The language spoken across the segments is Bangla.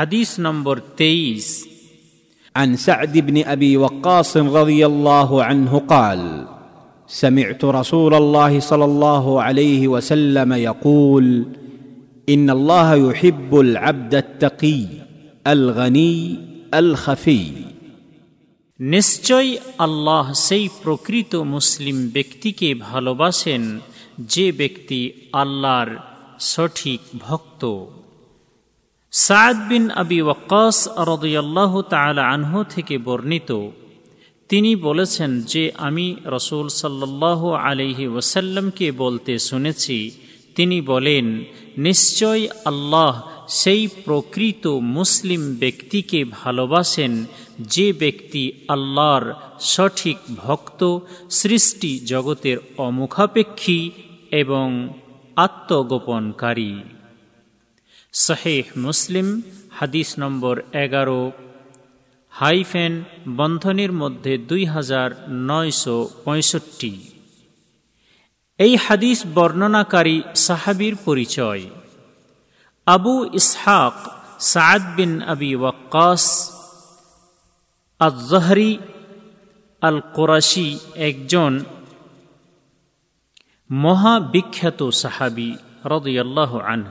হাদিস নম্বর তেইশ عن سعد بن ابي وقاص رضي الله عنه قال سمعت رسول الله صلى الله عليه وسلم يقول ان الله يحب العبد التقي الغني الخفي নিশ্চয় আল্লাহ সেই প্রকৃত মুসলিম ব্যক্তিকে ভালোবাসেন যে ব্যক্তি আল্লাহর সঠিক ভক্ত সাদ বিন আবি ওয়াক্কাস রদয়াল্লাহ তালা আনহু থেকে বর্ণিত। তিনি বলেছেন যে, আমি রসুল সাল্লাহ আলহি ওসাল্লামকে বলতে শুনেছি। তিনি বলেন, নিশ্চয় আল্লাহ সেই প্রকৃত মুসলিম ব্যক্তিকে ভালোবাসেন, যে ব্যক্তি আল্লাহর সঠিক ভক্ত, সৃষ্টি জগতের অমুখাপেক্ষী এবং আত্মগোপনকারী। শাহেহ মুসলিম, হাদিস নম্বর এগারো, হাইফেন বন্ধনের মধ্যে দুই হাজার নয়শো পঁয়ষট্টি। এই হাদিস বর্ণনাকারী সাহাবির পরিচয়। আবু ইসহাক সাদ বিন আবি ওয়াক্কাস আজহরি আল কোরাশি একজন মহাবিখ্যাত সাহাবি রদয়াল্লাহ আন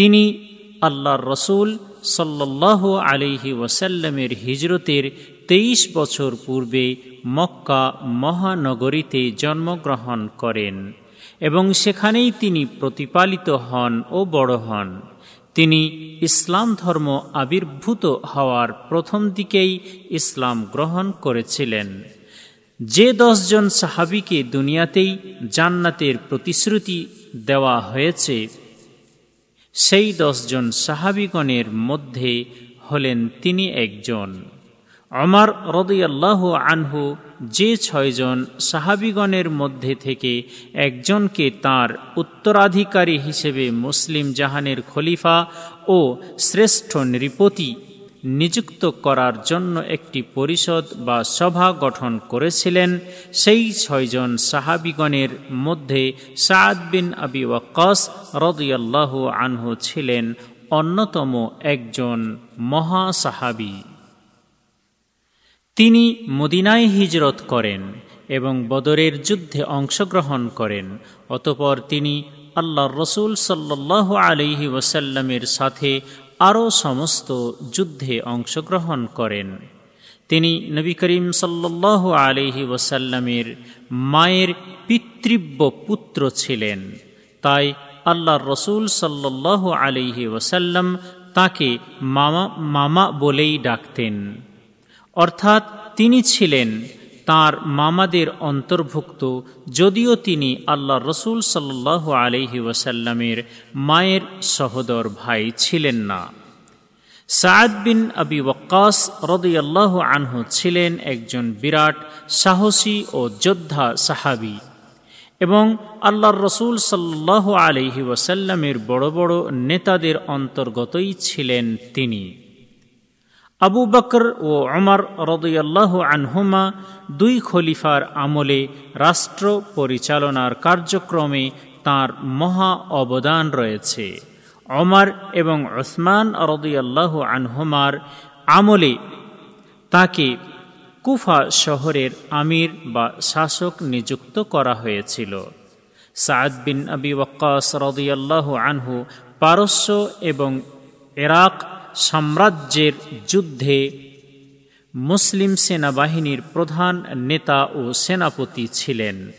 তিনি আল্লাহর রসুল সাল্লাহ আলিহি ওয়াসাল্লামের হিজরতের তেইশ বছর পূর্বে মক্কা মহানগরীতে জন্মগ্রহণ করেন এবং সেখানেই তিনি প্রতিপালিত হন ও বড় হন। তিনি ইসলাম ধর্ম আবির্ভূত হওয়ার প্রথম দিকেই ইসলাম গ্রহণ করেছিলেন। যে দশজন সাহাবিকে দুনিয়াতেই জান্নাতের প্রতিশ্রুতি দেওয়া হয়েছে সেই দশজন সাহাবিগণের মধ্যে হলেন তিনি একজন। অমর রদিয়াল্লাহ আনহু যে ছয়জন সাহাবিগণের মধ্যে থেকে একজনকে তার উত্তরাধিকারী হিসেবে মুসলিম জাহানের খলিফা ও শ্রেষ্ঠ নৃপতি নিযুক্ত করার জন্য একটি পরিষদ বা সভা গঠন করেছিলেন সেই ছয়জন সাহাবিগণের মধ্যে সাদ বিন আবি ওয়াক্কাস রদিয়াল্লাহ আনহু ছিলেন অন্যতম একজন মহা সাহাবি। তিনি মদিনায় হিজরত করেন এবং বদরের যুদ্ধে অংশগ্রহণ করেন, অতপর তিনি আল্লাহ রসুল সাল্লাহ আলহি ওসাল্লামের সাথে আরও সমস্ত যুদ্ধে অংশগ্রহণ করেন। তিনি নবী করিম সাল্লাহ আলহি ওসাল্লামের মায়ের পিতৃব্য পুত্র ছিলেন। তাই আল্লাহ রসুল সাল্লাহ আলহি ওসাল্লাম তাকে মামা মামা বলেই ডাকতেন। অর্থাৎ তিনি ছিলেন তার মামাদের অন্তর্ভুক্ত, যদিও তিনি আল্লাহ রসুল সাল্লাহ আলহি ওয়াসাল্লামের মায়ের সহদর ভাই ছিলেন না। সাদ বিন আবি ওয়াক্কাস রদিয়াল্লাহ আনহু ছিলেন একজন বিরাট, সাহসী ও যোদ্ধা সাহাবি এবং আল্লাহর রসুল সাল্লাহ আলহি ওয়াসাল্লামের বড় বড় নেতাদের অন্তর্গতই ছিলেন তিনি। আবু বকর ও অমর রদয়াল্লাহ আনহুমা দুই খলিফার আমলে রাষ্ট্র পরিচালনার কার্যক্রমে তার মহা অবদান রয়েছে। অমর এবং ওসমান রদয়াল্লাহ আনহুমার আমলে তাকে কুফা শহরের আমির বা শাসক নিযুক্ত করা হয়েছিল। সাদ বিন আবি ওয়াক্কাস রদিয়াল্লাহ আনহু পারস্য এবং ইরাক সাম্রাজ্যের যুদ্ধে মুসলিম সেনাবাহিনীর প্রধান নেতা ও সেনাপতি ছিলেন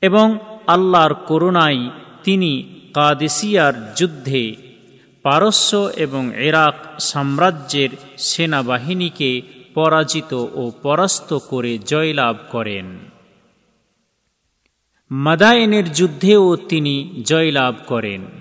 এবং আল্লাহর করুণায় তিনি কাদেসিয়ার যুদ্ধে পারস্য এবং ইরাক সাম্রাজ্যের সেনাবাহিনীকে পরাজিত ও পরাস্ত করে জয়লাভ করেন। মাদায়েনের যুদ্ধেও তিনি জয়লাভ করেন।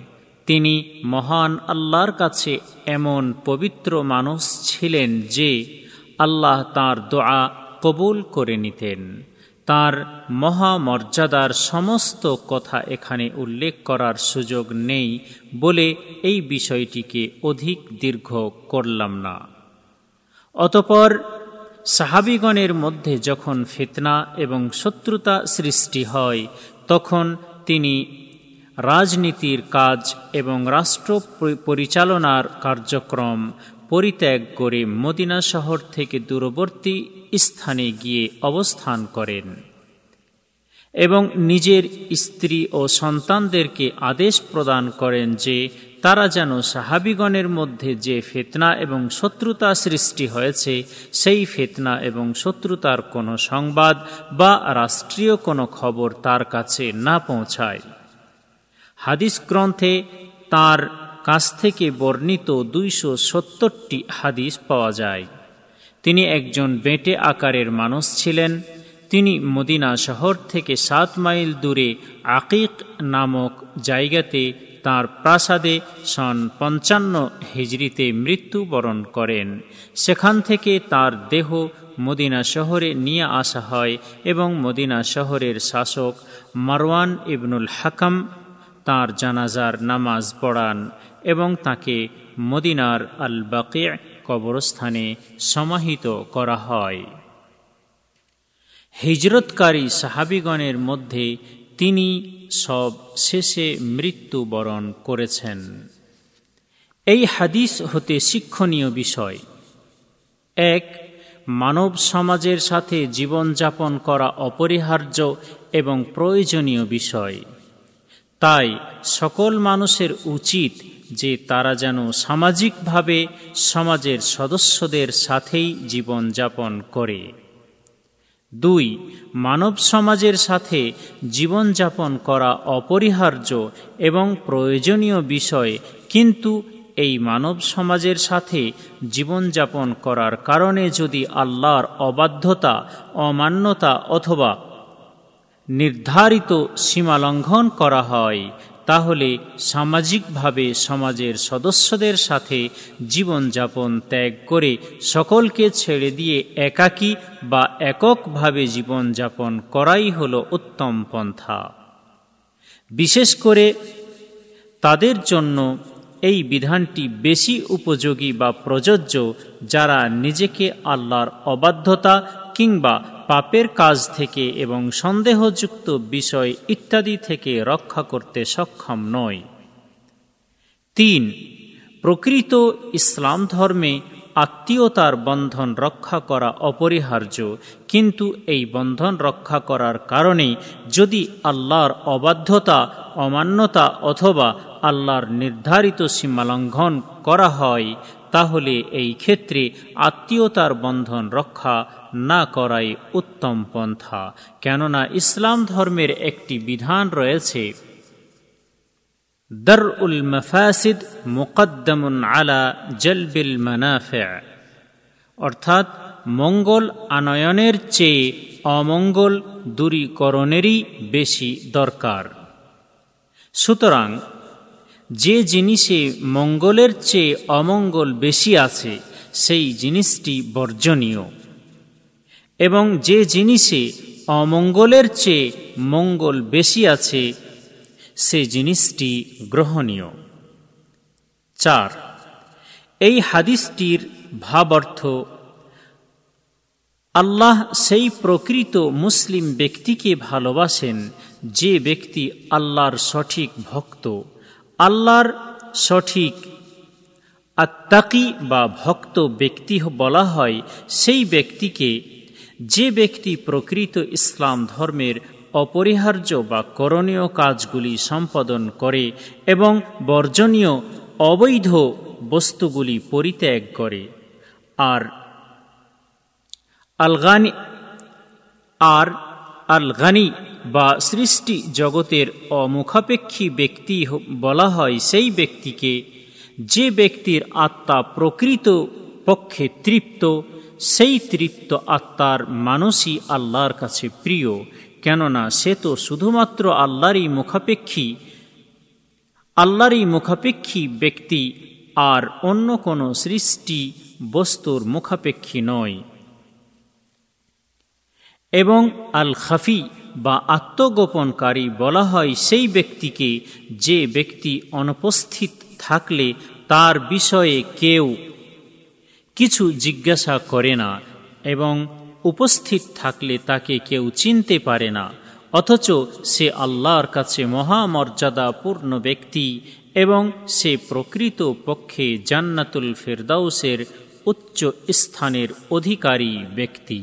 তিনি মহান আল্লাহর কাছে এমন পবিত্র মানুষ ছিলেন যে আল্লাহ তার দোয়া কবুল করে নিতেন। তার মহামর্যাদার সমস্ত কথা এখানে উল্লেখ করার সুযোগ নেই বলে এই বিষয়টিকে অধিক দীর্ঘ করলাম না। অতপর সাহাবিগণের মধ্যে যখন ফিতনা এবং শত্রুতা সৃষ্টি হয়, তখন তিনি রাজনীতির কাজ এবং রাষ্ট্র পরিচালনার কার্যক্রম পরিত্যাগ করে মদিনা শহর থেকে দূরবর্তী স্থানে গিয়ে অবস্থান করেন এবং নিজের স্ত্রী ও সন্তানদেরকে আদেশ প্রদান করেন যে তারা যেন সাহাবিগণের মধ্যে যে ফেতনা এবং শত্রুতা সৃষ্টি হয়েছে, সেই ফেতনা এবং শত্রুতার কোনো সংবাদ বা রাষ্ট্রীয় কোনো খবর তার কাছে না পৌঁছায়। হাদিস গ্রন্থে তার কাছ থেকে বর্ণিত দুইশো সত্তরটি হাদিস পাওয়া যায়। তিনি একজন বেঁটে আকারের মানুষ ছিলেন। তিনি মদিনা শহর থেকে সাত মাইল দূরে আকিক নামক জায়গাতে তার প্রাসাদে সন পঞ্চান্ন হিজড়িতে মৃত্যুবরণ করেন। সেখান থেকে তার দেহ মদিনা শহরে নিয়ে আসা হয় এবং মদিনা শহরের শাসক মারওয়ান ইবনুল হাকাম তার জানাজার নামাজ পড়ান এবং তাকে মদিনার আল বাকি কবরস্থানে সমাহিত করা হয়। হিজরতকারী সাহাবিগণের মধ্যে তিনি সব শেষে মৃত্যুবরণ করেছেন। এই হাদিস হতে শিক্ষণীয় বিষয়। এক, মানব সমাজের সাথে জীবনযাপন করা অপরিহার্য এবং প্রয়োজনীয় বিষয়। তাই সকল মানুষের উচিত যে তারা যেন সামাজিকভাবে সমাজের সদস্যদের সাথেই জীবনযাপন করে। দুই, মানব সমাজের সাথে জীবনযাপন করা অপরিহার্য এবং প্রয়োজনীয় বিষয়, কিন্তু এই মানব সমাজের সাথে জীবনযাপন করার কারণে যদি আল্লাহর অবাধ্যতা, অমান্যতা অথবা নির্ধারিত সীমা লঙ্ঘন করা হয়, তাহলে সামাজিকভাবে সমাজের সদস্যদের সাথে জীবনযাপন ত্যাগ করে সকলকে ছেড়ে দিয়ে একাকী বা এককভাবে জীবনযাপন করাই হল উত্তম পন্থা। বিশেষ করে তাদের জন্য এই বিধানটি বেশি উপযোগী বা প্রযোজ্য যারা নিজেকে আল্লাহর অবাধ্যতা কিংবা পাপের কাজ থেকে এবং সন্দেহযুক্ত বিষয় ইত্যাদি থেকে রক্ষা করতে সক্ষম নয় তিন, প্রকৃত ইসলাম ধর্মে আত্মীয়তার বন্ধন রক্ষা করা অপরিহার্য, কিন্তু এই বন্ধন রক্ষা করার কারণে যদি আল্লাহর অবাধ্যতা, অমান্যতা অথবা আল্লাহর নির্ধারিত সীমালঙ্ঘন করা হয়, তাহলে এই ক্ষেত্রে আত্মীয়তার বন্ধন রক্ষা না করাই উত্তম পন্থা, কেননা ইসলাম ধর্মের একটি বিধান রয়েছে। দর উল মফাসিদ মুকদ্দমুন আলা জলবিল মানাফে। অর্থাৎ মঙ্গল আনয়নের চেয়ে অমঙ্গল দূরীকরণেরই বেশি দরকার। সুতরাং যে জিনিসে মঙ্গলের চেয়ে অমঙ্গল বেশি আছে, সেই জিনিসটি বর্জনীয়। এবং যে জিনিসে অমঙ্গলের চেয়ে মঙ্গল বেশি আছে, সে জিনিসটি গ্রহণীয়। চার, এই হাদিসটির ভাবার্থ, আল্লাহ সেই প্রকৃত মুসলিম ব্যক্তিকে ভালোবাসেন যে ব্যক্তি আল্লাহর সঠিক ভক্ত। আল্লাহর সঠিক আত্মাকি বা ভক্ত ব্যক্তি বলা হয় সেই ব্যক্তিকে যে ব্যক্তি প্রকৃত ইসলাম ধর্মের অপরিহার্য বা করণীয় কাজগুলি সম্পাদন করে এবং বর্জনীয় অবৈধ বস্তুগুলি পরিত্যাগ করে। আর আলগানি আর আলগানি বা সৃষ্টি জগতের অমুখাপেক্ষী ব্যক্তি বলা হয় সেই ব্যক্তিকে যে ব্যক্তির আত্মা প্রকৃত পক্ষে তৃপ্ত সেই তৃপ্ত আত্মার মানুষই আল্লাহর কাছে প্রিয়, কেননা সে তো শুধুমাত্র আল্লাহরই মুখাপেক্ষী আল্লাহরই মুখাপেক্ষী ব্যক্তি আর অন্য কোনো সৃষ্টি বস্তুর মুখাপেক্ষী নয়। এবং আল খাফি বা আত্মগোপনকারী বলা হয় সেই ব্যক্তিকে যে ব্যক্তি অনুপস্থিত থাকলে তার বিষয়ে কেউ কিছু জিজ্ঞাসা করে না এবং উপস্থিত থাকলে তাকে কেউ চিনতে পারে না, অথচ সে আল্লাহর কাছে মহামর্যাদাপূর্ণ ব্যক্তি এবং সে প্রকৃত পক্ষে জান্নাতুল ফেরদাউসের উচ্চ স্থানের অধিকারী ব্যক্তি।